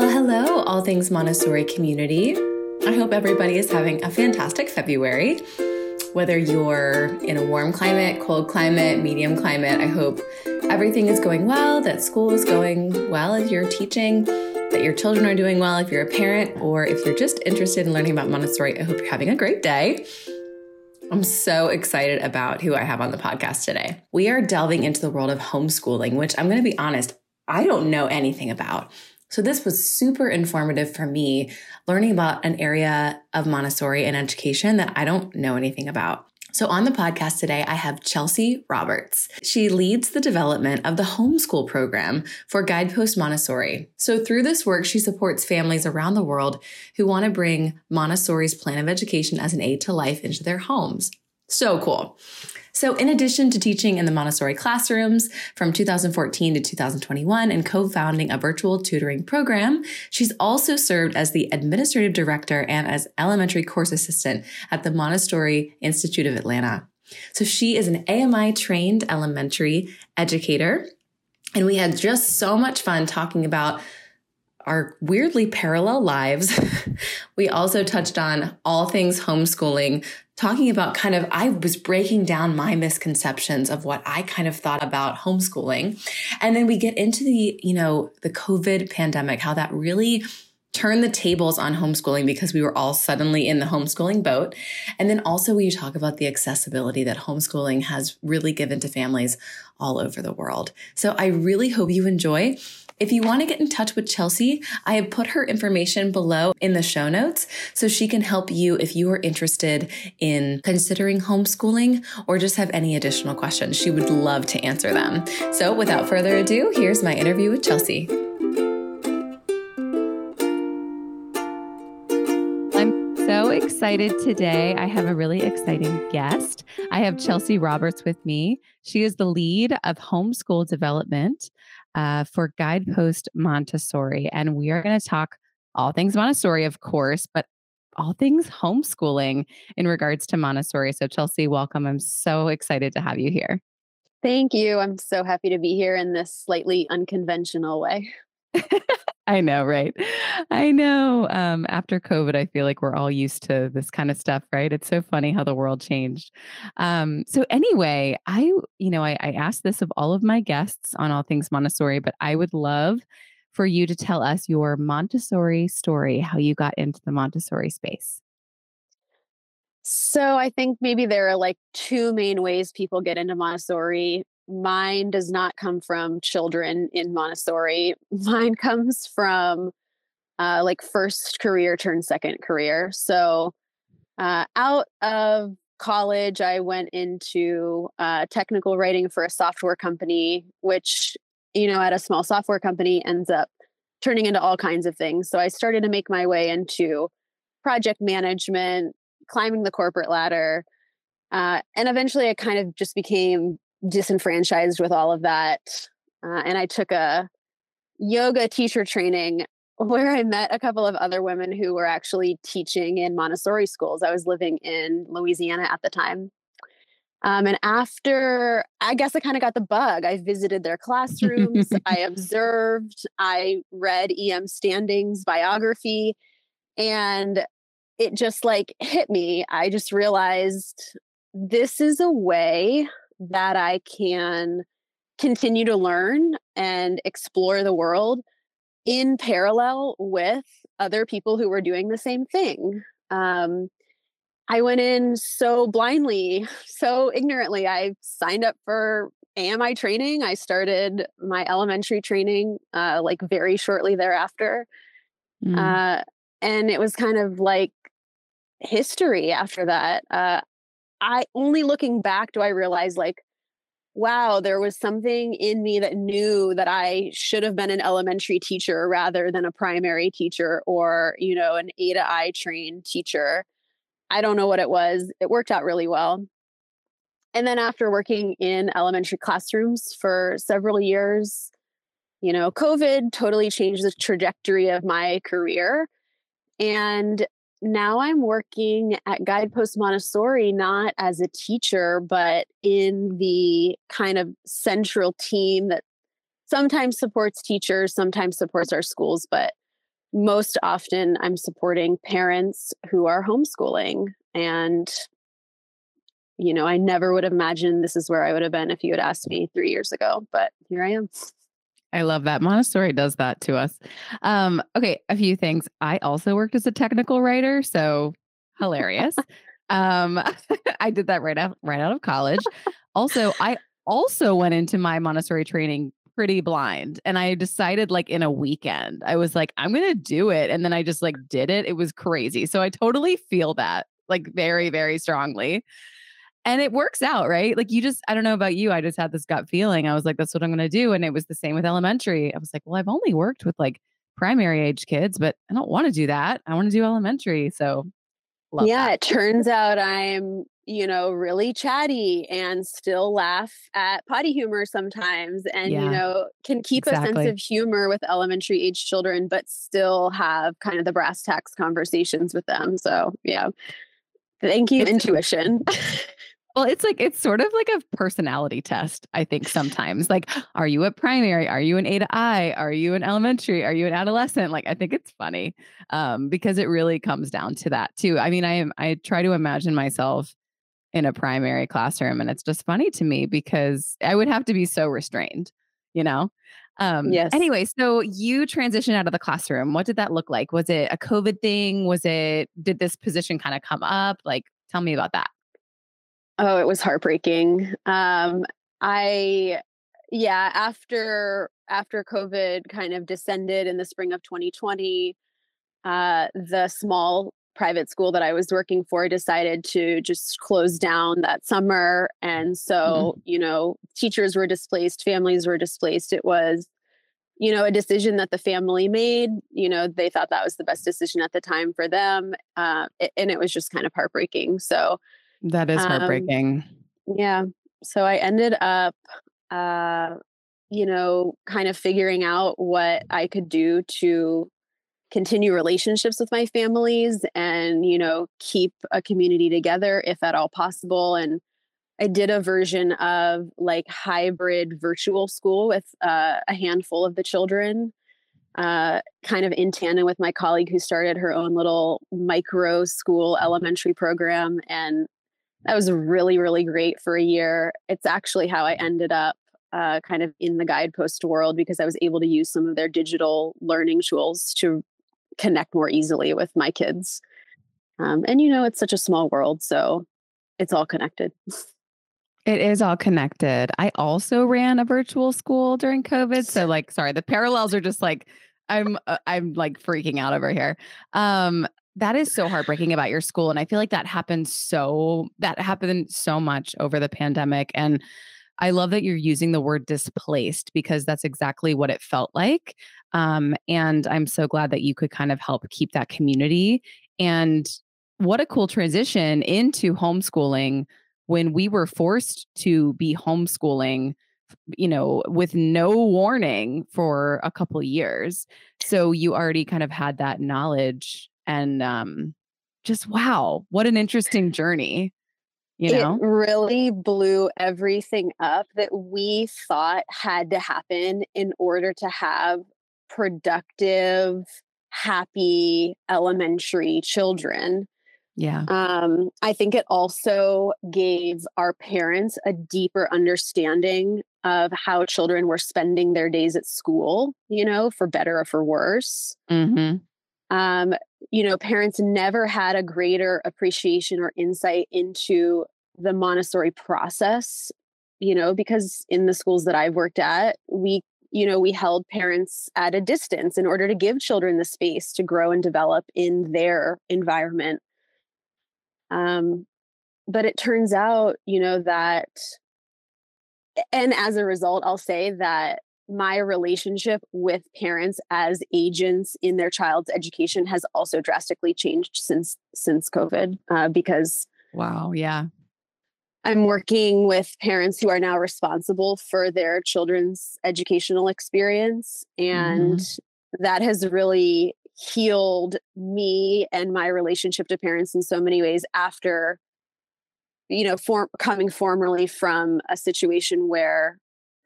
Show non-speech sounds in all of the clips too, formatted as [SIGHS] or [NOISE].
Well, hello, all things Montessori community. I hope everybody is having a fantastic February. Whether you're in a warm climate, cold climate, medium climate, I hope everything is going well, that school is going well if you're teaching, that your children are doing well if you're a parent, or if you're just interested in learning about Montessori, I hope you're having a great day. I'm so excited about who I have on the podcast today. We are delving into the world of homeschooling, which I'm going to be honest, I don't know anything about. So this was super informative for me, learning about an area of Montessori and education that I don't know anything about. So, on the podcast today, I have Chelsea Roberts. She leads the development of the homeschool program for Guidepost Montessori. So, through this work, she supports families around the world who want to bring Montessori's plan of education as an aid to life into their homes. So cool. So, in addition to teaching in the Montessori classrooms from 2014 to 2021 and co founding a virtual tutoring program, she's also served as the administrative director and as elementary course assistant at the Montessori Institute of Atlanta. So, she is an AMI trained elementary educator. And we had just so much fun talking about our weirdly parallel lives. [LAUGHS] we also touched on all things homeschooling, talking about kind of, I was breaking down my misconceptions of what I kind of thought about homeschooling. And then we get into the, you know, the COVID pandemic, how that really turned the tables on homeschooling because we were all suddenly in the homeschooling boat. And then also we talk about the accessibility that homeschooling has really given to families all over the world. So I really hope you enjoy. If you want to get in touch with Chelsea, I have put her information below in the show notes so she can help you if you are interested in considering homeschooling or just have any additional questions. She would love to answer them. So without further ado, here's my interview with Chelsea. I'm so excited today. I have a really exciting guest. I have Chelsea Roberts with me. She is the lead of homeschool development uh, for Guidepost Montessori. And we are going to talk all things Montessori, of course, but all things homeschooling in regards to Montessori. So, Chelsea, welcome. I'm so excited to have you here. Thank you. I'm so happy to be here in this slightly unconventional way. [LAUGHS] I know, right? I know. Um, after COVID, I feel like we're all used to this kind of stuff, right? It's so funny how the world changed. Um, so anyway, I, you know, I, I asked this of all of my guests on all things Montessori, but I would love for you to tell us your Montessori story, how you got into the Montessori space. So I think maybe there are like two main ways people get into Montessori mine does not come from children in Montessori. [LAUGHS] Mine comes from uh, like first career turned second career. So uh, out of college, I went into uh, technical writing for a software company, which, you know, at a small software company ends up turning into all kinds of things. So I started to make my way into project management, climbing the corporate ladder. Uh, and eventually I kind of just became disenfranchised with all of that. Uh, and I took a yoga teacher training where I met a couple of other women who were actually teaching in Montessori schools. I was living in Louisiana at the time. Um, and after, I guess I kind of got the bug. I visited their classrooms, [LAUGHS] I observed, I read E.M. Standing's biography, and it just like hit me. I just realized this is a way that I can continue to learn and explore the world in parallel with other people who were doing the same thing. Um, I went in so blindly, [LAUGHS] so ignorantly. I signed up for AMI training. I started my elementary training uh, like very shortly thereafter. Mm. Uh, and it was kind of like history after that. Uh, I only looking back do I realize like, wow, there was something in me that knew that I should have been an elementary teacher rather than a primary teacher or, you know, an A to I trained teacher. I don't know what it was. It worked out really well. And then after working in elementary classrooms for several years, you know, COVID totally changed the trajectory of my career. And now I'm working at Guidepost Montessori, not as a teacher, but in the kind of central team that sometimes supports teachers, sometimes supports our schools, but most often I'm supporting parents who are homeschooling. And, you know, I never would have imagined this is where I would have been if you had asked me three years ago, but here I am. I love that. Montessori does that to us. Um, okay, a few things. I also worked as a technical writer, so hilarious. [LAUGHS] um, [LAUGHS] I did that right out right out of college. Also, I also went into my Montessori training pretty blind and I decided like in a weekend. I was like I'm going to do it and then I just like did it. It was crazy. So I totally feel that like very very strongly. And it works out, right? Like you just I don't know about you, I just had this gut feeling. I was like that's what I'm going to do and it was the same with elementary. I was like, well, I've only worked with like primary age kids, but I don't want to do that. I want to do elementary. So yeah, that. it turns out I'm you know, really chatty and still laugh at potty humor sometimes and, yeah, you know, can keep exactly. a sense of humor with elementary age children, but still have kind of the brass tacks conversations with them. So, yeah. Thank you, it's, intuition. [LAUGHS] well, it's like, it's sort of like a personality test, I think sometimes. Like, are you a primary? Are you an A to I? Are you an elementary? Are you an adolescent? Like, I think it's funny um, because it really comes down to that too. I mean, I am, I try to imagine myself in a primary classroom. And it's just funny to me because I would have to be so restrained, you know? Um, yes. Anyway, so you transitioned out of the classroom. What did that look like? Was it a COVID thing? Was it, did this position kind of come up? Like, tell me about that. Oh, it was heartbreaking. Um, I, yeah, after, after COVID kind of descended in the spring of 2020, uh, the small private school that I was working for decided to just close down that summer. And so, mm-hmm. you know, teachers were displaced, families were displaced. It was, you know, a decision that the family made. You know, they thought that was the best decision at the time for them. Uh, it, and it was just kind of heartbreaking. So, that is heartbreaking. Um, yeah. So I ended up, uh, you know, kind of figuring out what I could do to continue relationships with my families and you know keep a community together if at all possible and i did a version of like hybrid virtual school with uh, a handful of the children uh, kind of in tandem with my colleague who started her own little micro school elementary program and that was really really great for a year. It's actually how i ended up uh, kind of in the guidepost world because I was able to use some of their digital learning tools to connect more easily with my kids. Um, and you know, it's such a small world, so it's all connected. It is all connected. I also ran a virtual school during COVID, so like, sorry, the parallels are just like I'm uh, I'm like freaking out over here. Um, that is so heartbreaking about your school, and I feel like that happened so that happened so much over the pandemic, and I love that you're using the word displaced because that's exactly what it felt like. Um, and I'm so glad that you could kind of help keep that community. And what a cool transition into homeschooling when we were forced to be homeschooling you know with no warning for a couple years so you already kind of had that knowledge and um just wow what an interesting journey you know? it really blew everything up that we thought had to happen in order to have productive happy elementary children. Yeah. Um i think it also gave our parents a deeper understanding of how children were spending their days at school you know for better or for worse. Mm-hmm. um you know, parents never had a greater appreciation or insight into the Montessori process, you know, because in the schools that I've worked at, we, you know, we held parents at a distance in order to give children the space to grow and develop in their environment. Um, but it turns out, you know, that, and as a result, I'll say that my relationship with parents as agents in their child's education has also drastically changed since since covid uh, because wow yeah i'm working with parents who are now responsible for their children's educational experience and mm-hmm. that has really healed me and my relationship to parents in so many ways after you know form coming formerly from a situation where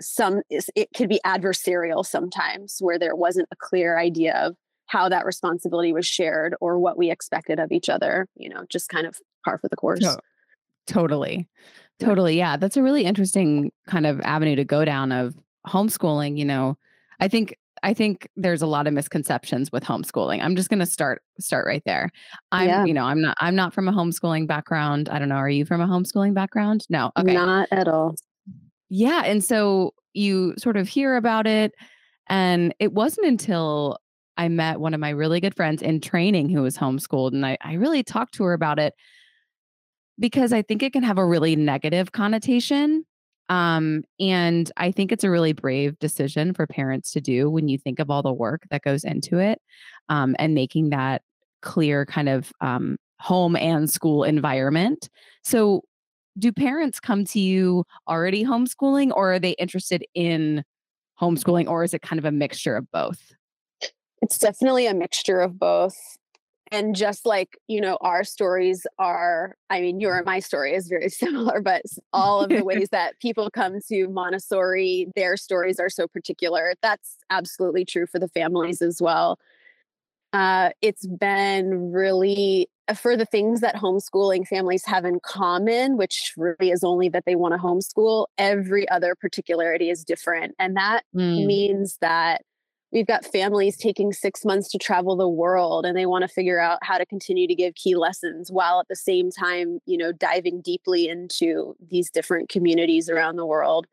some it could be adversarial sometimes where there wasn't a clear idea of how that responsibility was shared or what we expected of each other, you know, just kind of par for the course. totally. Totally. Yeah. That's a really interesting kind of avenue to go down of homeschooling. You know, I think I think there's a lot of misconceptions with homeschooling. I'm just going to start start right there. I'm, yeah. you know, I'm not I'm not from a homeschooling background. I don't know. Are you from a homeschooling background? No. Okay. Not at all. Yeah, and so you sort of hear about it and it wasn't until I met one of my really good friends in training who was homeschooled and I I really talked to her about it because I think it can have a really negative connotation um, and I think it's a really brave decision for parents to do when you think of all the work that goes into it um, and making that clear kind of um, home and school environment. So, do parents come to you already homeschooling or are they interested in homeschooling or is it kind of a mixture of both? It's definitely a mixture of both and just like you know our stories are i mean your and my story is very [LAUGHS] similar but all of the [LAUGHS] ways that people come to montessori their stories are so particular that's absolutely true for the families as well uh, it's been really for the things that homeschooling families have in common which really is only that they want to homeschool every other particularity is different and that mm. means that we've got families taking six months to travel the world and they want to figure out how to continue to give key lessons while at the same time you know diving deeply into these different communities around the world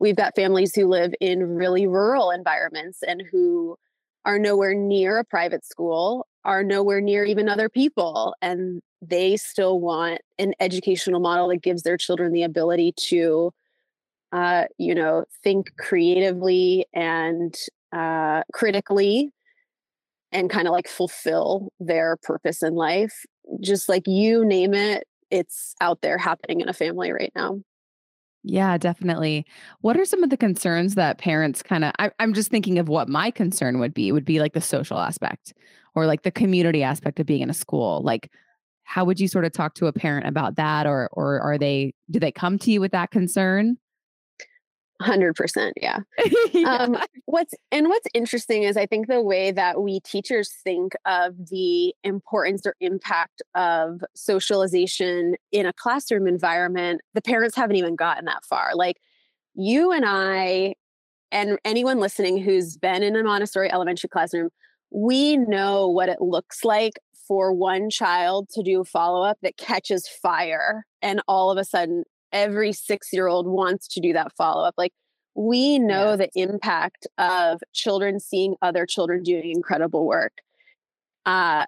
we've got families who live in really rural environments and who are nowhere near a private school are nowhere near even other people and they still want an educational model that gives their children the ability to uh, you know think creatively and uh, critically and kind of like fulfill their purpose in life. Just like you name it, it's out there happening in a family right now. Yeah, definitely. What are some of the concerns that parents kind of, I'm just thinking of what my concern would be, would be like the social aspect or like the community aspect of being in a school. Like, how would you sort of talk to a parent about that? Or, or are they, do they come to you with that concern? 100% yeah. [LAUGHS] yeah. Um, what's and what's interesting is i think the way that we teachers think of the importance or impact of socialization in a classroom environment the parents haven't even gotten that far like you and i and anyone listening who's been in a montessori elementary classroom we know what it looks like for one child to do a follow-up that catches fire and all of a sudden every six year old wants to do that follow up. Like we know yes. the impact of children seeing other children doing incredible work. Uh,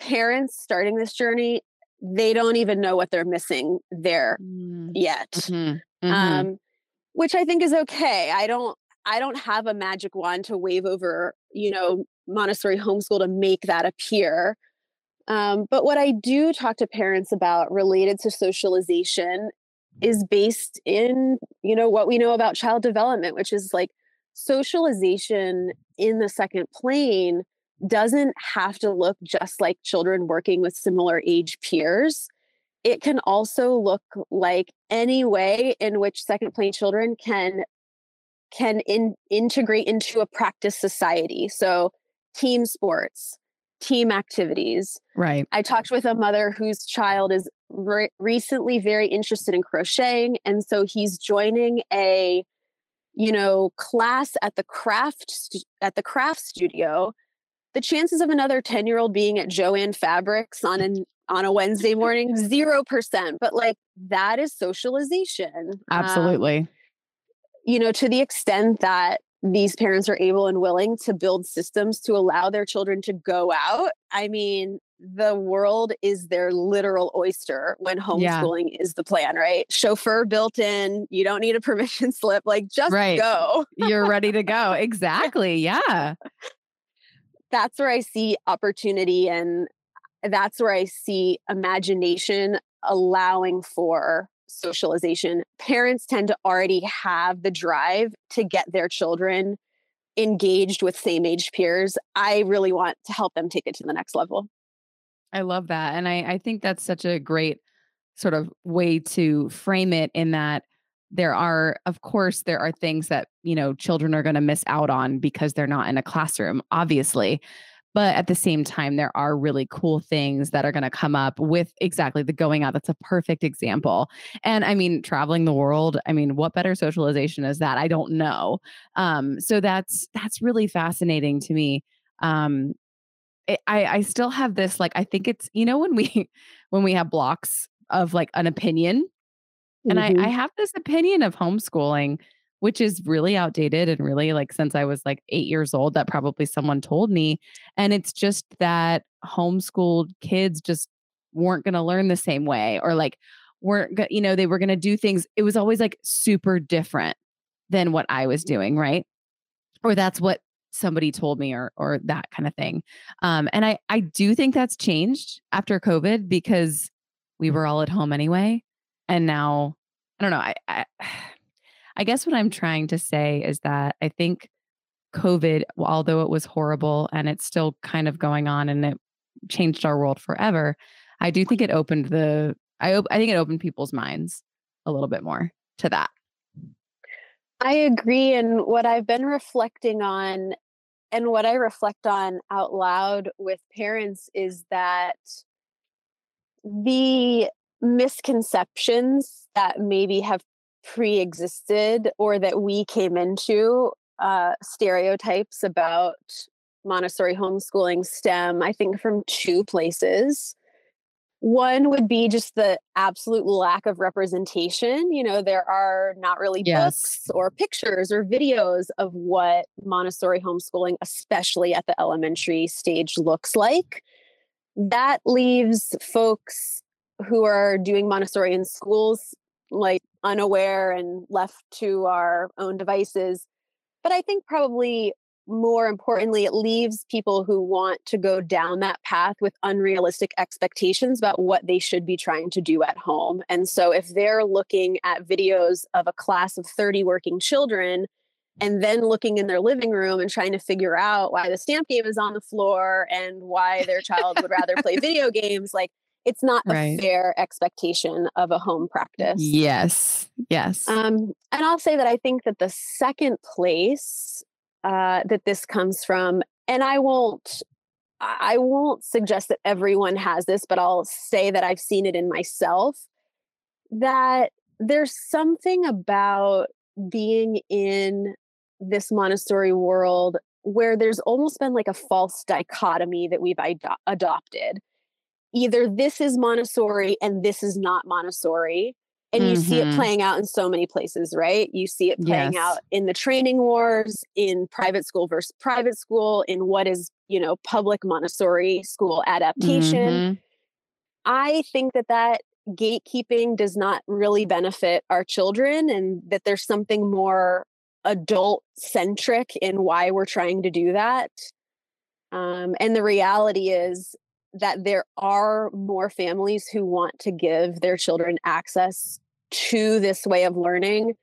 parents starting this journey, they don't even know what they're missing there mm. yet. Mm-hmm. Mm-hmm. Um, which I think is okay. I don't I don't have a magic wand to wave over, you know, Montessori homeschool to make that appear. Um, but what I do talk to parents about related to socialization is based in you know what we know about child development which is like socialization in the second plane doesn't have to look just like children working with similar age peers it can also look like any way in which second plane children can can in, integrate into a practice society so team sports team activities. Right. I talked with a mother whose child is re- recently very interested in crocheting and so he's joining a you know class at the craft st- at the craft studio. The chances of another 10-year-old being at Jo-Ann Fabrics on an on a Wednesday morning [LAUGHS] 0%, but like that is socialization. Um, Absolutely. Um, you know, to the extent that these parents are able and willing to build systems to allow their children to go out. I mean, the world is their literal oyster when homeschooling yeah. is the plan, right? Chauffeur built in, you don't need a [LAUGHS] permission slip, like just right. go. You're ready to go. [LAUGHS] Exactly. Yeah. That's where I see opportunity and that's where I see imagination allowing for socialization, parents tend to already have the drive to get their children engaged with same age peers. I really want to help them take it to the next level. I love that. And I, I think that's such a great sort of way to frame it in that there are, of course, there are things that, you know, children are going to miss out on because they're not in a classroom, obviously. But at the same time, there are really cool things that are going to come up with exactly the going out. That's a perfect example. And I mean, traveling the world, I mean, what better socialization is that? I don't know. Um, so that's that's really fascinating to me. Um, I I still have this like I think it's you know when we [LAUGHS] when we have blocks of like an opinion and mm-hmm. I, I have this opinion of homeschooling which is really outdated and really like since I was like eight years old, that probably someone told me. And it's just that homeschooled kids just weren't going to learn the same way or like weren't, you know, they were going to do things. It was always like super different than what I was doing. Right. Or that's what somebody told me or or that kind of thing. Um, and I I do think that's changed after COVID because we were all at home anyway. And now I don't know. I, I [SIGHS] I guess what I'm trying to say is that I think COVID, although it was horrible and it's still kind of going on and it changed our world forever, I do think it opened the I I think it opened people's minds a little bit more to that. I agree and what I've been reflecting on and what I reflect on out loud with parents is that the misconceptions that maybe have pre-existed or that we came into uh, stereotypes about Montessori homeschooling stem, I think, from two places. One would be just the absolute lack of representation. You know, there are not really yes. books or pictures or videos of what Montessori homeschooling, especially at the elementary stage, looks like. That leaves folks who are doing Montessori in schools like unaware and left to our own devices. But I think probably more importantly, it leaves people who want to go down that path with unrealistic expectations about what they should be trying to do at home. And so, if they're looking at videos of a class of 30 working children and then looking in their living room and trying to figure out why the stamp game is on the floor and why their child would rather play [LAUGHS] video games, like it's not right. a fair expectation of a home practice. Yes. Yes. Um, and I'll say that I think that the second place uh, that this comes from, and I won't I won't suggest that everyone has this, but I'll say that I've seen it in myself that there's something about being in this Montessori world where there's almost been like a false dichotomy that we've ad- adopted either this is Montessori and this is not Montessori. And you mm-hmm. see it mm-hmm. playing out in so many places, right? You see it playing yes. out in the training wars, in private school versus private school, in what is, you know, public Montessori school adaptation. Mm-hmm. I think that that gatekeeping does not really benefit our children and that there's something more adult centric in why we're trying to do that. Um, and the reality is, that there are more families who want to give their children access to this way of learning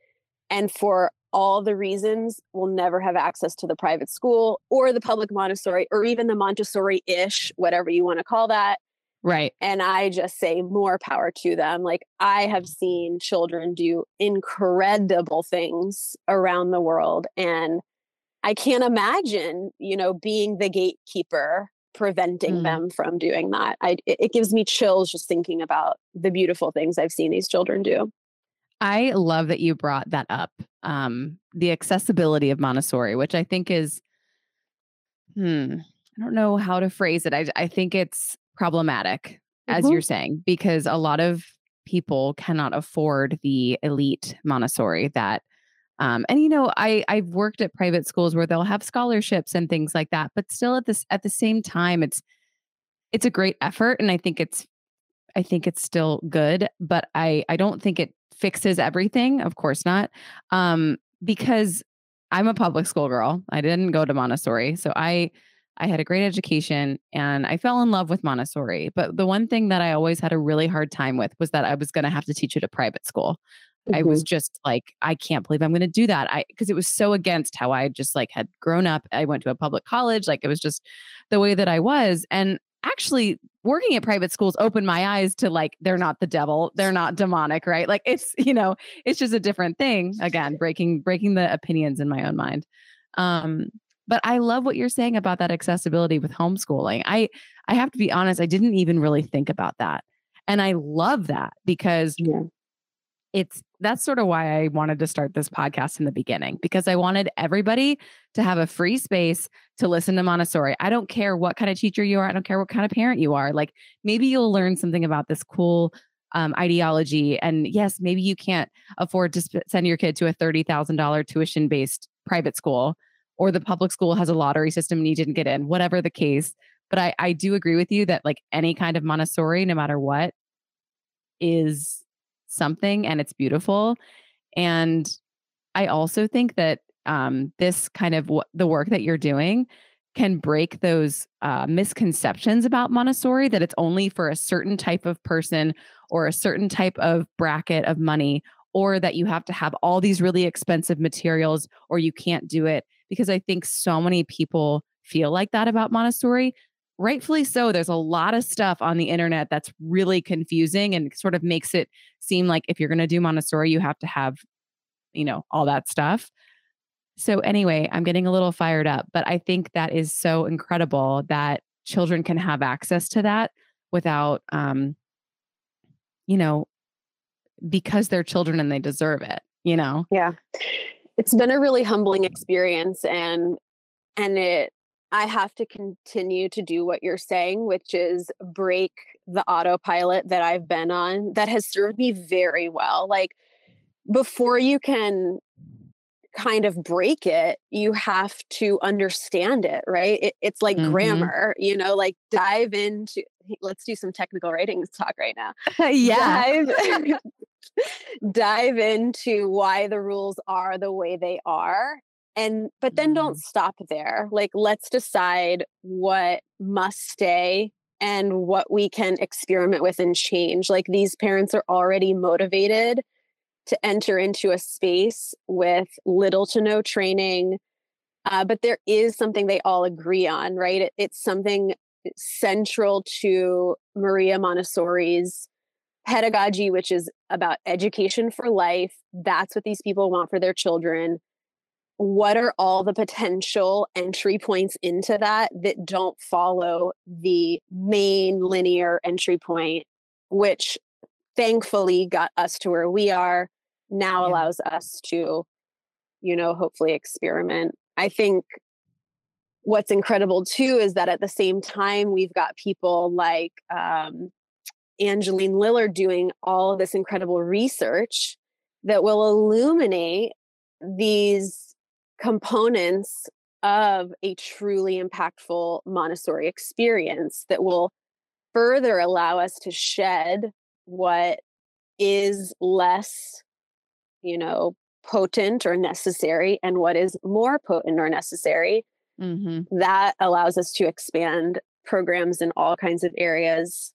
and for all the reasons will never have access to the private school or the public Montessori or even the Montessori ish, whatever you want to call that. Right. And I just say more power to them. Like I have seen children do incredible things around the world. And I can't imagine, you know, being the gatekeeper preventing mm. them from doing that. I, it gives me chills just thinking about the beautiful things I've seen these children do. I love that you brought that up. Um, the accessibility of Montessori, which I think is, hmm, I don't know how to phrase it. I, I think it's problematic, as mm-hmm. you're saying, because a lot of people cannot afford the elite Montessori that um, and you know, I I've worked at private schools where they'll have scholarships and things like that, but still at this at the same time, it's it's a great effort, and I think it's I think it's still good, but I I don't think it fixes everything. Of course not, um, because I'm a public school girl. I didn't go to Montessori, so I I had a great education and I fell in love with Montessori. But the one thing that I always had a really hard time with was that I was going to have to teach it at private school. Mm-hmm. I was just like, I can't believe I'm going to do that. I because it was so against how I just like had grown up. I went to a public college, like it was just the way that I was. And actually, working at private schools opened my eyes to like they're not the devil, they're not demonic, right? Like it's you know, it's just a different thing. Again, breaking breaking the opinions in my own mind. Um, But I love what you're saying about that accessibility with homeschooling. I I have to be honest, I didn't even really think about that. And I love that because yeah. It's that's sort of why I wanted to start this podcast in the beginning because I wanted everybody to have a free space to listen to Montessori. I don't care what kind of teacher you are, I don't care what kind of parent you are. Like maybe you'll learn something about this cool um, ideology. And yes, maybe you can't afford to sp- send your kid to a $30,000 tuition based private school, or the public school has a lottery system and you didn't get in, whatever the case. But I, I do agree with you that like any kind of Montessori, no matter what, is something and it's beautiful. And I also think that um, this kind of w- the work that you're doing can break those uh, misconceptions about Montessori that it's only for a certain type of person or a certain type of bracket of money, or that you have to have all these really expensive materials or you can't do it. Because I think so many people feel like that about Montessori. Rightfully so. There's a lot of stuff on the internet that's really confusing and sort of makes it seem like if you're going to do Montessori, you have to have, you know, all that stuff. So, anyway, I'm getting a little fired up, but I think that is so incredible that children can have access to that without, um, you know, because they're children and they deserve it, you know? Yeah. It's been a really humbling experience and, and it, I have to continue to do what you're saying, which is break the autopilot that I've been on that has served me very well. Like, before you can kind of break it, you have to understand it, right? It, it's like mm-hmm. grammar, you know, like dive into, let's do some technical writing [LAUGHS] talk right now. [LAUGHS] yeah. Dive, [LAUGHS] dive into why the rules are the way they are. And, but then don't mm-hmm. stop there. Like, let's decide what must stay and what we can experiment with and change. Like, these parents are already motivated to enter into a space with little to no training. Uh, but there is something they all agree on, right? It, it's something central to Maria Montessori's pedagogy, which is about education for life. That's what these people want for their children. What are all the potential entry points into that that don't follow the main linear entry point, which thankfully got us to where we are now yeah. allows us to you know hopefully experiment i think what's incredible too is that at the same time we've got people like um, angeline lillard doing all of this incredible research that will illuminate these components of a truly impactful montessori experience that will further allow us to shed what is less you know, potent or necessary and what is more potent or necessary. Mm-hmm. That allows us to expand programs in all kinds of areas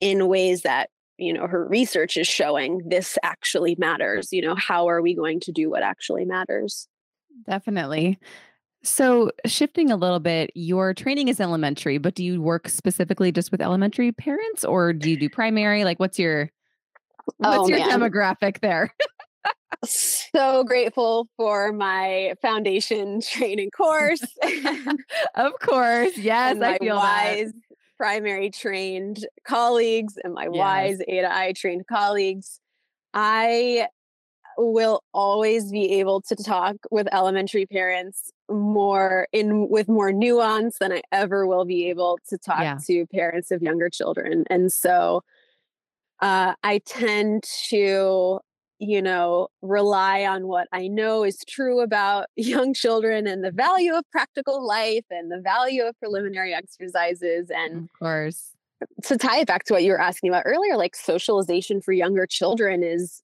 in ways that, you know, her research is showing this actually matters. You know, how are we going to do what actually matters? Definitely. So, shifting a little bit, your training is elementary, but do you work specifically just with elementary parents or do you do primary? Like, what's your what's oh, your man. demographic there? so grateful for my foundation [LAUGHS] training course. [LAUGHS] of course. Yes, I feel wise that. primary trained colleagues and my yes. wise A to I trained colleagues. I will always be able to talk with elementary parents more in with more nuance than I ever will be able to talk yeah. to parents of younger children. And so uh, I tend to you know, rely on what I know is true about [LAUGHS] young children and the value of practical life and the value of preliminary exercises. And of course, to tie it back to what you were asking about earlier, like socialization for younger children is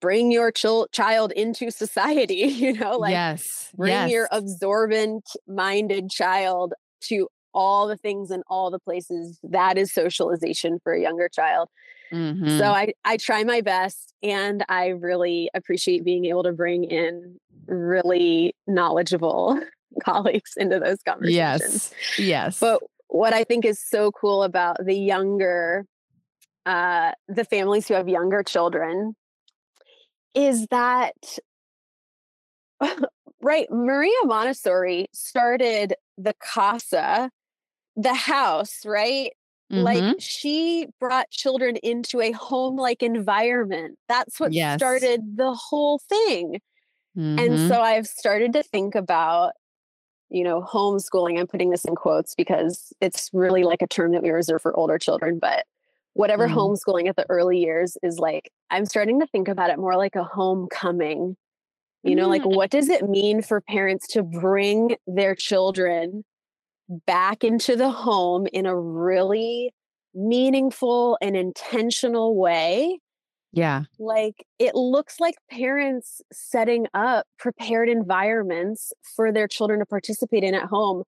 bring your ch- child into society, [LAUGHS] you know, like yes, bring yes. your absorbent minded child to all the things and all the places that is socialization for a younger child. Mm-hmm. So I, I try my best and I really appreciate being able to bring in really knowledgeable [LAUGHS] colleagues into those conversations. Yes. Yes. But what I think is so cool about the younger, uh, the families who have younger children is that [LAUGHS] right. Maria Montessori started the casa, the house, right? Mhm. Like she brought children into a home like environment. That's what Yes. started the whole thing. And Mhm. so I've started to think about, you know, homeschooling. I'm putting this in quotes because it's really like a term that we reserve for older children, but whatever Mhm. homeschooling at the early years is like, I'm starting to think about it more like a homecoming. You know, like Mm. what does it mean for parents to bring their children back into the home in a really meaningful and intentional way? yeah. like it looks like parents setting up prepared environments for their children to participate in at home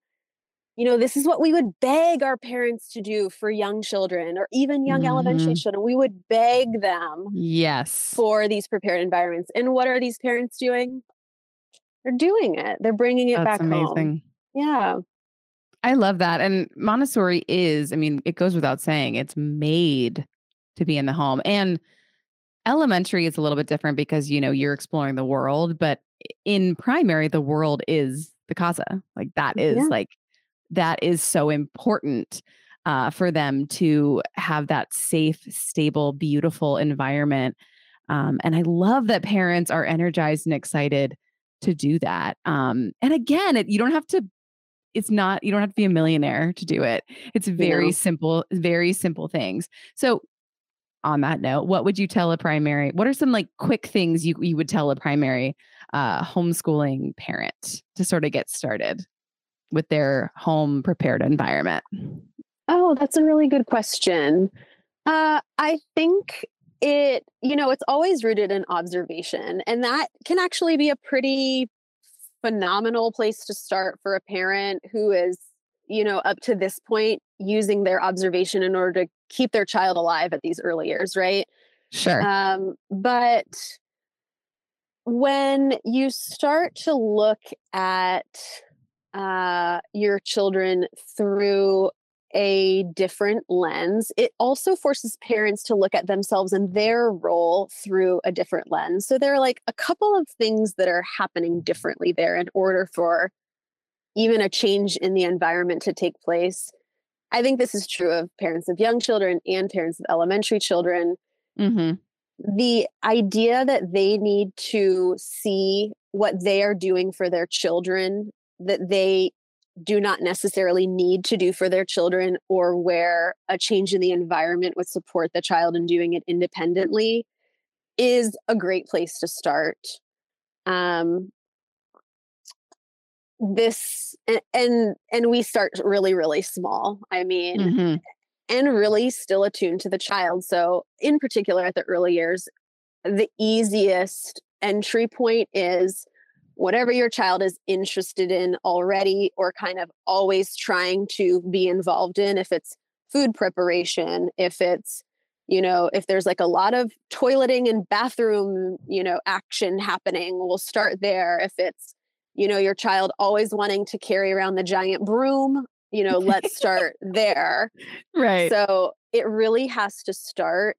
you know this is what we would beg our parents to do for young children or even young elementary Mhm. children we would beg them Yes. for these prepared environments and what are these parents doing they're doing it they're bringing it That's back amazing. home yeah I love that. And Montessori is, I mean, it goes without saying, it's made to be in the home. And elementary is a little bit different because, you know, you're exploring the world, but in primary, the world is the casa. Like that is Yeah. like, that is so important uh, for them to have that safe, stable, beautiful environment. Um, and I love that parents are energized and excited to do that. Um, and again, it, you don't have to it's not you don't have to be a millionaire to do it it's very simple very simple things so on that note what would you tell a primary what are some like quick things you, you would tell a primary uh, homeschooling parent to sort of get started with their home prepared environment Oh, that's a really good question. Uh, I think it, you know, it's always rooted in observation, and that can actually be a pretty phenomenal place to start for a parent who is, you know, up to this point using their observation in order to keep their child alive at these early years, right? sure Um, but when you start to look at uh, your children through a different lens, it also forces parents to look at themselves and their role through a different lens. So there are like a couple of things that are happening differently there in order for even a change in the environment to take place. I think this is true of parents of young children and parents of elementary children hmm the idea that they need to see what they are doing for their children that they do not necessarily need to do for their children or where a change in the environment would support the child in doing it independently is a great place to start um this a- and and we start really really small i mean hmm and really still attuned to the child. So, in particular, at the early years, the easiest entry point is whatever your child is interested in already or kind of always trying to be involved in. If it's food preparation, if it's you know, if there's like a lot of toileting and bathroom, you know, action happening, we'll start there. If it's, you know, your child always wanting to carry around the giant broom, you know, let's [LAUGHS] start there. right So it really has to start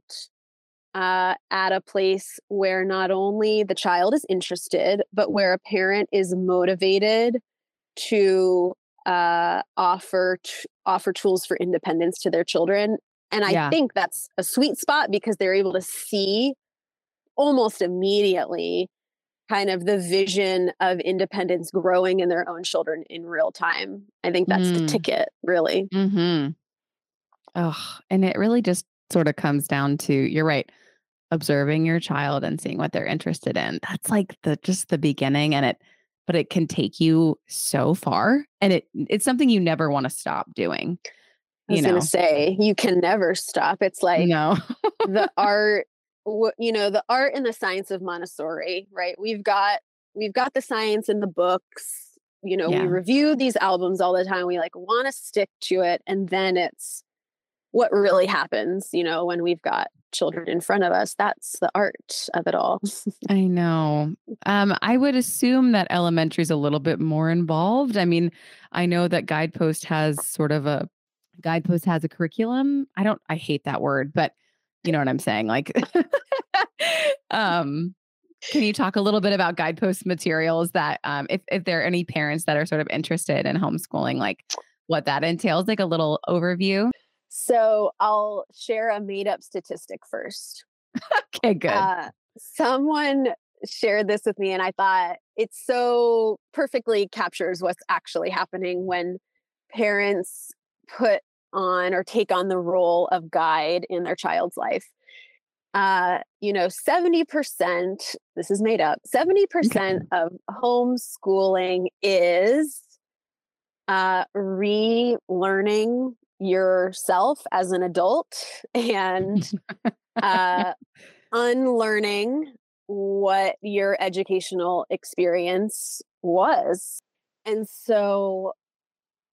uh, at a place where not only the child is interested, but where a parent is motivated to uh, offer t- offer tools for independence to their children. And I Yeah. think that's a sweet spot because they're able to see almost immediately kind of the vision of independence growing in their own children in real time. I think that's the Mm. ticket, really. Mm-hmm. Oh, and it really just sort of comes down to you're right, observing your child and seeing what they're interested in. That's like the just the beginning and it but it can take you so far and it it's something you never want to stop doing. I was know. gonna say you can never stop. It's like no. the [LAUGHS] art, you know, the art and the science of Montessori, right? We've got we've got the science in the books. You know, Yeah. we review these albums all the time. We like want to stick to it, and then it's what really happens. You know, when we've got children in front of us. That's the art of it all. [LAUGHS] I know. Um, I would assume that elementary is a little bit more involved. I mean, I know that Guidepost has sort of a Guidepost has a curriculum. I don't I hate that word, but you know what I'm saying. Like [LAUGHS] um Can you talk a little bit about guidepost materials that, um, if, if there are any parents that are sort of interested in homeschooling, like what that entails, like a little overview? So I'll share a made up statistic first. [LAUGHS] okay, good. Uh, someone shared this with me, and I thought it so perfectly captures what's actually happening when parents put on or take on the role of guide in their child's life uh, you know, 70%, this is made up, 70% of homeschooling is uh, relearning yourself as an adult [LAUGHS] and [LAUGHS] uh, unlearning what your educational experience was. And so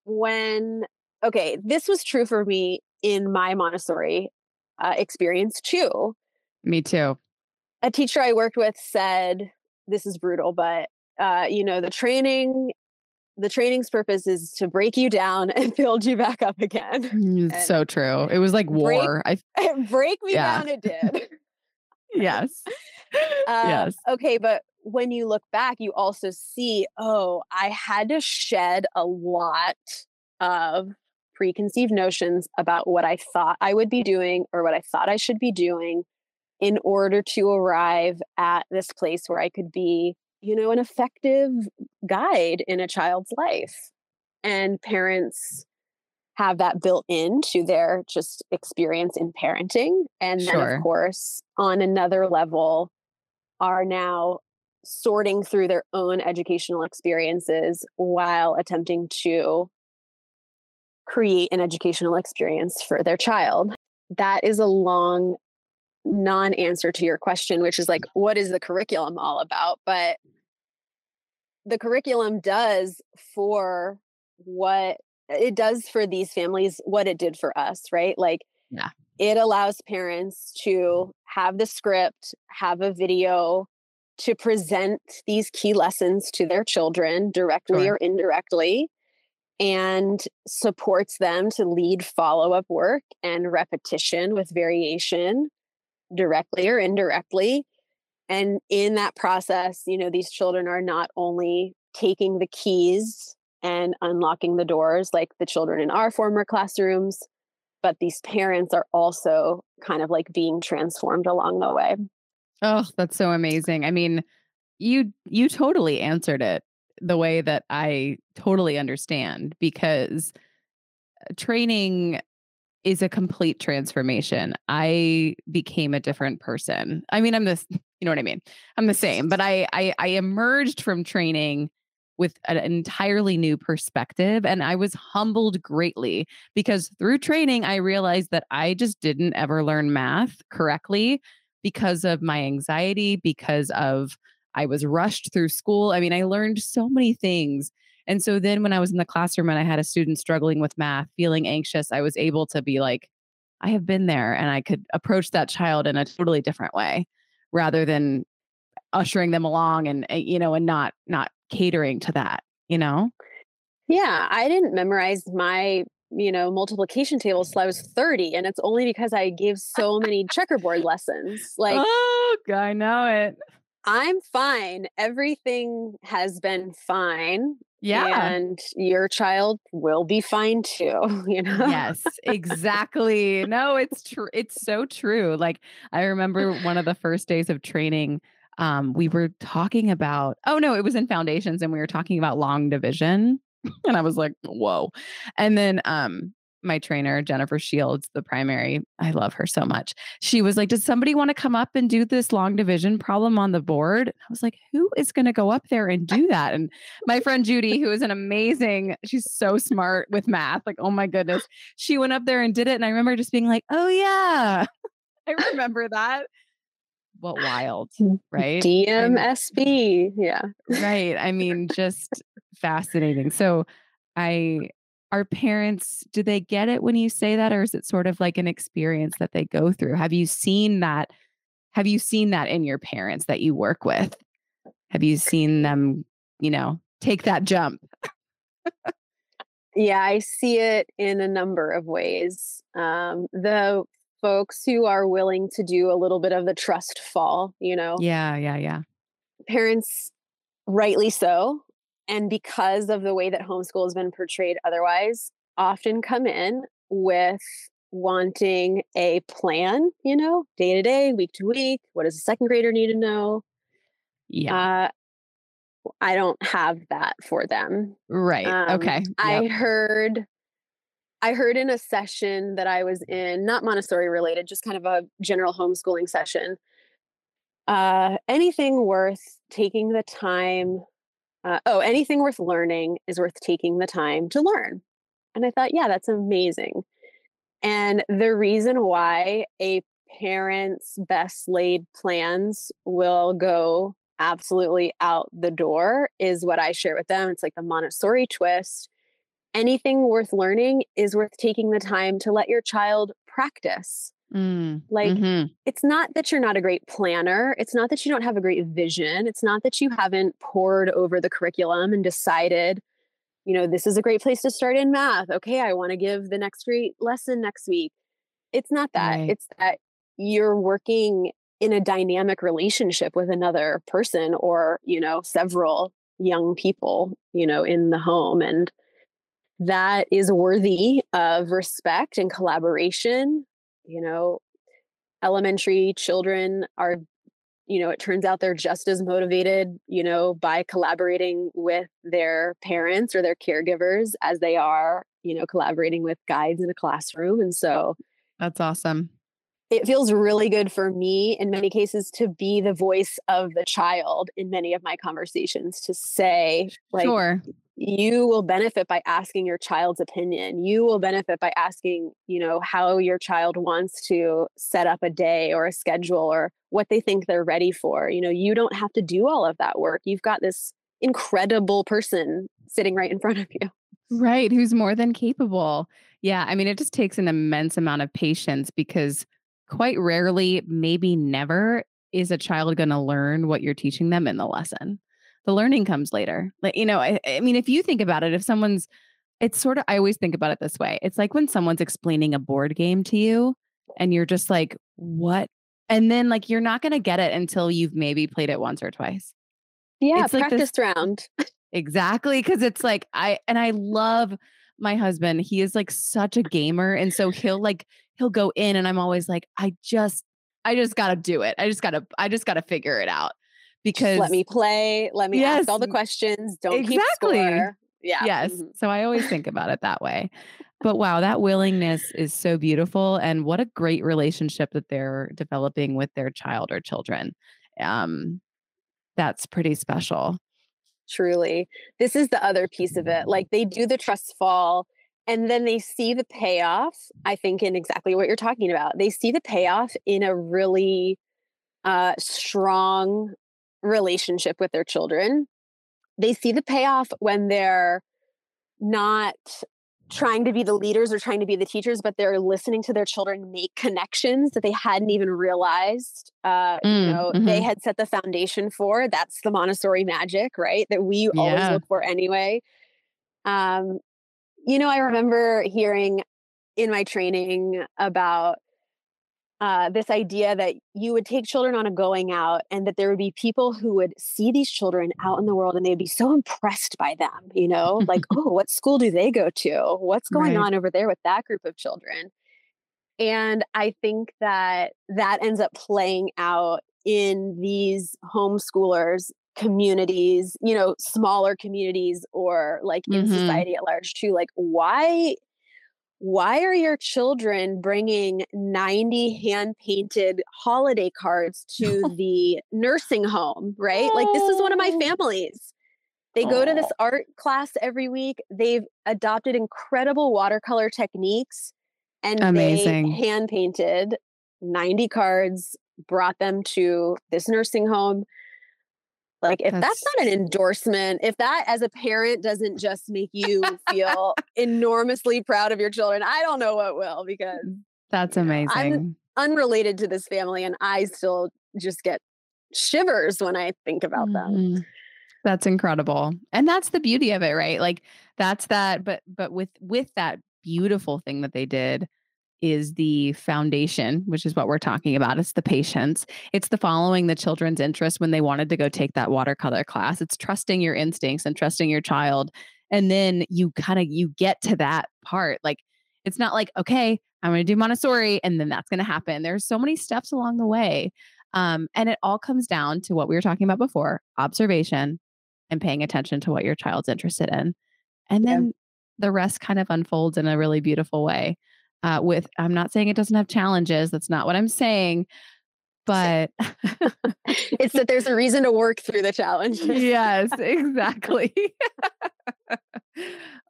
when, okay, this was true for me in my Montessori uh, experience too. Me too. A teacher I worked with said, "This is brutal, but uh, you know, the training, the training's purpose is to break you down [LAUGHS] and build you back up again." Mm, so true. It was like war. Break, I [LAUGHS] break me yeah. down. It [LAUGHS] did. yes. Uh, yes. Okay, but when you look back, you also see, oh, I had to shed a lot of preconceived notions about what I thought I would be doing or what I thought I should be doing in order to arrive at this place where I could be, you know, an effective guide in a child's life. And parents have that built into their just experience in parenting. And then, sure. of course, on another level, are now sorting through their own educational experiences while attempting to create an educational experience for their child. That is a long non answer to your question, which is like, mm-hmm. what is the curriculum all about? But the curriculum does for what it does for these families, what it did for us, right? Like, yeah. it allows parents to have the script, have a video to present these key lessons to their children directly sure. or indirectly and supports them to lead follow up work and repetition with variation directly or indirectly. And in that process, you know, these children are not only taking the keys and unlocking the doors like the children in our former classrooms, but these parents are also kind of like being transformed along the way. Oh, that's so amazing. I mean, you you totally answered it the way that I totally understand because uh, training is a complete transformation. I became a different person. I mean, I'm this, [LAUGHS] you know what I mean? I'm the same, but I I, I emerged from training with an entirely new perspective and I was humbled greatly because through training I realized that I just didn't ever learn math correctly because of my anxiety, because of I was rushed through school. I mean, I learned so many things. And so then when I was in the classroom and I had a student struggling with math, feeling anxious, I was able to be like, I have been there and I could approach that child in a totally different way rather than ushering them along and eh, you know and not not catering to that, you know? Yeah, I didn't memorize my you know multiplication tables till I was 30 and it's only because I gave so many checkerboard lessons. [LAUGHS] Like Oh, I know it. I'm fine. Everything has been fine. Yeah. And your child will be fine too, [LAUGHS] you know? Yes, exactly. no, it's true. It's so true. Like I remember one of the first days of training, um, we were talking about, oh no, it was in foundations and we were talking about long division. [LAUGHS] and I was like, whoa. And then um my trainer, Jennifer Shields, the primary, I love her so much. She was like, Does somebody want to come up and do this long division problem on the board? I was like, Who is going to go up there and do that? And my friend Judy, who is an amazing, she's so smart with math. Like, oh my goodness. She went up there and did it. And I remember just being like, Oh, yeah, [LAUGHS] I remember that. What wild, right? DMSB. Yeah. Right. I mean, just fascinating. So, I are parents do they get it when you say that or is it sort of like an experience that they go through? Have you seen that have you seen that in your parents that you work with? Have you seen them you know take that jump? Yeah i see it in a number of ways. Um, the folks who are willing to do a little bit of the trust fall you know? Yeah yeah yeah. Parents, rightly so, and because of the way that homeschool has been portrayed otherwise, often come in with wanting a plan, you know, day to day, week to week. What does a second grader need to know? Yeah. Uh, I don't have that for them. Right. Um, okay. I heard I heard in a session that I was in, not Montessori related, just kind of a general homeschooling session. Uh, anything worth taking the time, uh, oh, anything worth learning is worth taking the time to learn. And I thought, yeah, that's amazing. And the reason why a parent's best laid plans will go absolutely out the door is what I share with them. It's like the Montessori twist. Anything worth learning is worth taking the time to let your child practice. Mm, Like, mhm. it's not that you're not a great planner. It's not that you don't have a great vision. It's not that you haven't pored over the curriculum and decided, you know, this is a great place to start in math. Okay, I want to give the next great lesson next week. It's not that. Right. It's that you're working in a dynamic relationship with another person or, you know, several young people, you know, in the home. And that is worthy of respect and collaboration. You know, elementary children are you know it turns out they're just as motivated you know by collaborating with their parents or their caregivers as they are you know collaborating with guides in a classroom and so That's awesome. it feels really good for me in many cases to be the voice of the child in many of my conversations to say like sure. You will benefit by asking your child's opinion you will benefit by asking you know how your child wants to set up a day or a schedule or what they think they're ready for you know you don't have to do all of that work you've got this incredible person sitting right in front of you Right. Who's more than capable. Yeah. I mean, it just takes an immense amount of patience because quite rarely, maybe never, is a child going to learn what you're teaching them in the lesson. The learning comes later. Like, you know, I, I mean, if you think about it, if someone's, it's sort of, I always think about it this way. It's like when someone's explaining a board game to you and you're just like, what? And then, like, you're not going to get it until you've maybe played it once or twice. yeah It's like this- practice round [LAUGHS] Exactly. Cause it's like, I, and I love my husband. He is like such a gamer. And so he'll like, he'll go in and I'm always like, I just, I just got to do it. I just got to, I just got to figure it out because let me play let me ask all the questions don't keep exactly. score yeah yes. mhm. So I always think about it that way. But wow, that willingness is so beautiful. And what a great relationship that they're developing with their child or children. Um, that's pretty special. truly this is the other piece of it like they do the trust fall and then they see the payoff i think in exactly what you're talking about they see the payoff in a really uh, strong relationship with their children they see the payoff when they're not trying to be the leaders or trying to be the teachers but they're listening to their children make connections that they hadn't even realized uh, Mm, you know they mhm. had set the foundation for that's the montessori magic right that we always look for anyway um, you know i remember hearing in my training about uh, this idea that you would take children on a going out and that there would be people who would see these children out in the world and they'd be so impressed by them you know like [LAUGHS] oh what school do they go to what's going Right. on over there with that group of children and i think that that ends up playing out in these homeschoolers communities you know smaller communities or like in Mhm. society at large too like why why are your children bringing 90 hand painted holiday cards to [LAUGHS] the nursing home right? Like this is one of my Oh. families. They go to this art class every week. They've adopted incredible watercolor techniques and Amazing. they hand painted 90 cards brought them to this nursing home like if that's, That's- not an endorsement if that as a parent doesn't just make you feel [LAUGHS] enormously proud of your children i don't know what will because That's amazing. I'm- unrelated to this family and i still just get shivers when i think about them Mhm. That's incredible. And that's the beauty of it, right? Like that's that but but with with that beautiful thing that they did is the foundation, which is what we're talking about. It's the patience. It's the following the children's interest when they wanted to go take that watercolor class. It's trusting your instincts and trusting your child. And then you kind of you get to that part. Like it's not like, okay, I'm going to do Montessori and then that's going to happen. There's so many steps along the way. Um, and it all comes down to what we were talking about before observation and paying attention to what your child's interested in. And then yeah. the rest kind of unfolds in a really beautiful way uh, with i'm not saying it doesn't have challenges that's not what i'm saying but [LAUGHS] [LAUGHS] it's that there's a reason to work through the challenge yes [LAUGHS] exactly.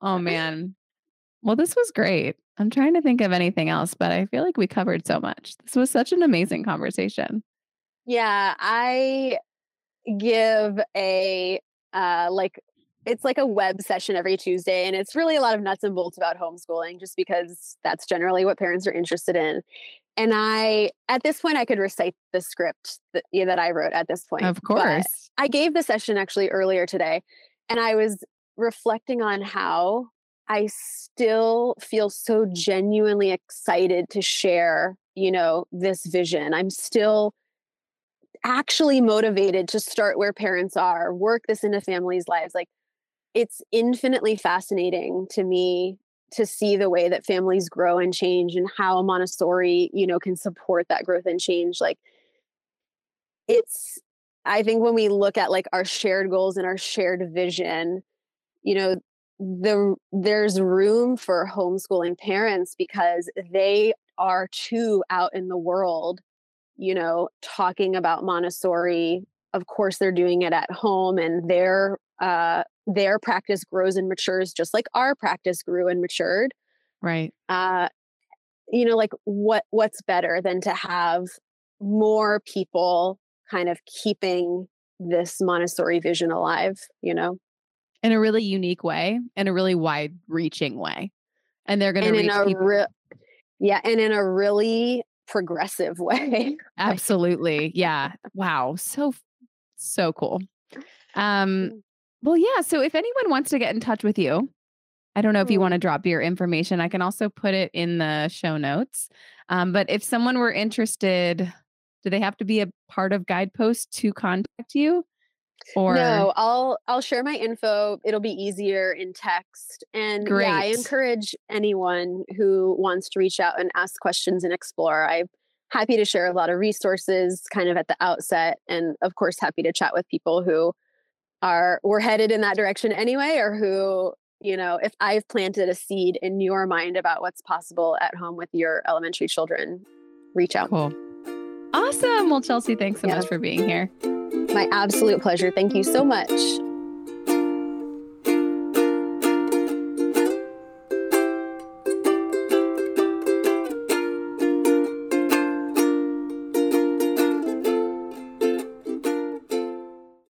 Oh man. Well this was great. I'm trying to think of anything else but i feel like we covered so much. This was such an amazing conversation. Yeah i give a uh like it's like a web session every Tuesday, and it's really a lot of nuts and bolts about homeschooling, just because that's generally what parents are interested in. And I, at this point, I could recite the script that, yeah, that I wrote at this point. Of course. I gave the session actually earlier today, and I was reflecting on how I still feel so genuinely excited to share, you know, this vision. I'm still actually motivated to start where parents are, work this into families' lives. Like it's infinitely fascinating to me to see the way that families grow and change and how montessori you know can support that growth and change like it's i think when we look at like our shared goals and our shared vision you know the there's room for homeschooling parents because they are too out in the world you know talking about montessori. Of course they're doing it at home and they're uh, their practice grows and matures just like our practice grew and matured right uh you know like what what's better than to have more people kind of keeping this montessori vision alive you know in a really unique way in a really wide reaching way and they're going to reach people. Re- yeah and in a really progressive [LAUGHS] way absolutely yeah wow so so cool um mm. Well, yeah. So if anyone wants to get in touch with you, I don't know if you want to drop your information. I can also put it in the show notes. Um, but if someone were interested, do they have to be a part of Guidepost to contact you? Or no, I'll I'll share my info. It'll be easier in text. And Great. yeah, I encourage anyone who wants to reach out and ask questions and explore. I'm happy to share a lot of resources kind of at the outset. And of course, happy to chat with people who are we're headed in that direction anyway or who you know if i've planted a seed in your mind about what's possible at home with your elementary children reach out. Cool. Awesome. Well chelsea thanks so yeah. much for being here. My absolute pleasure. Thank you so much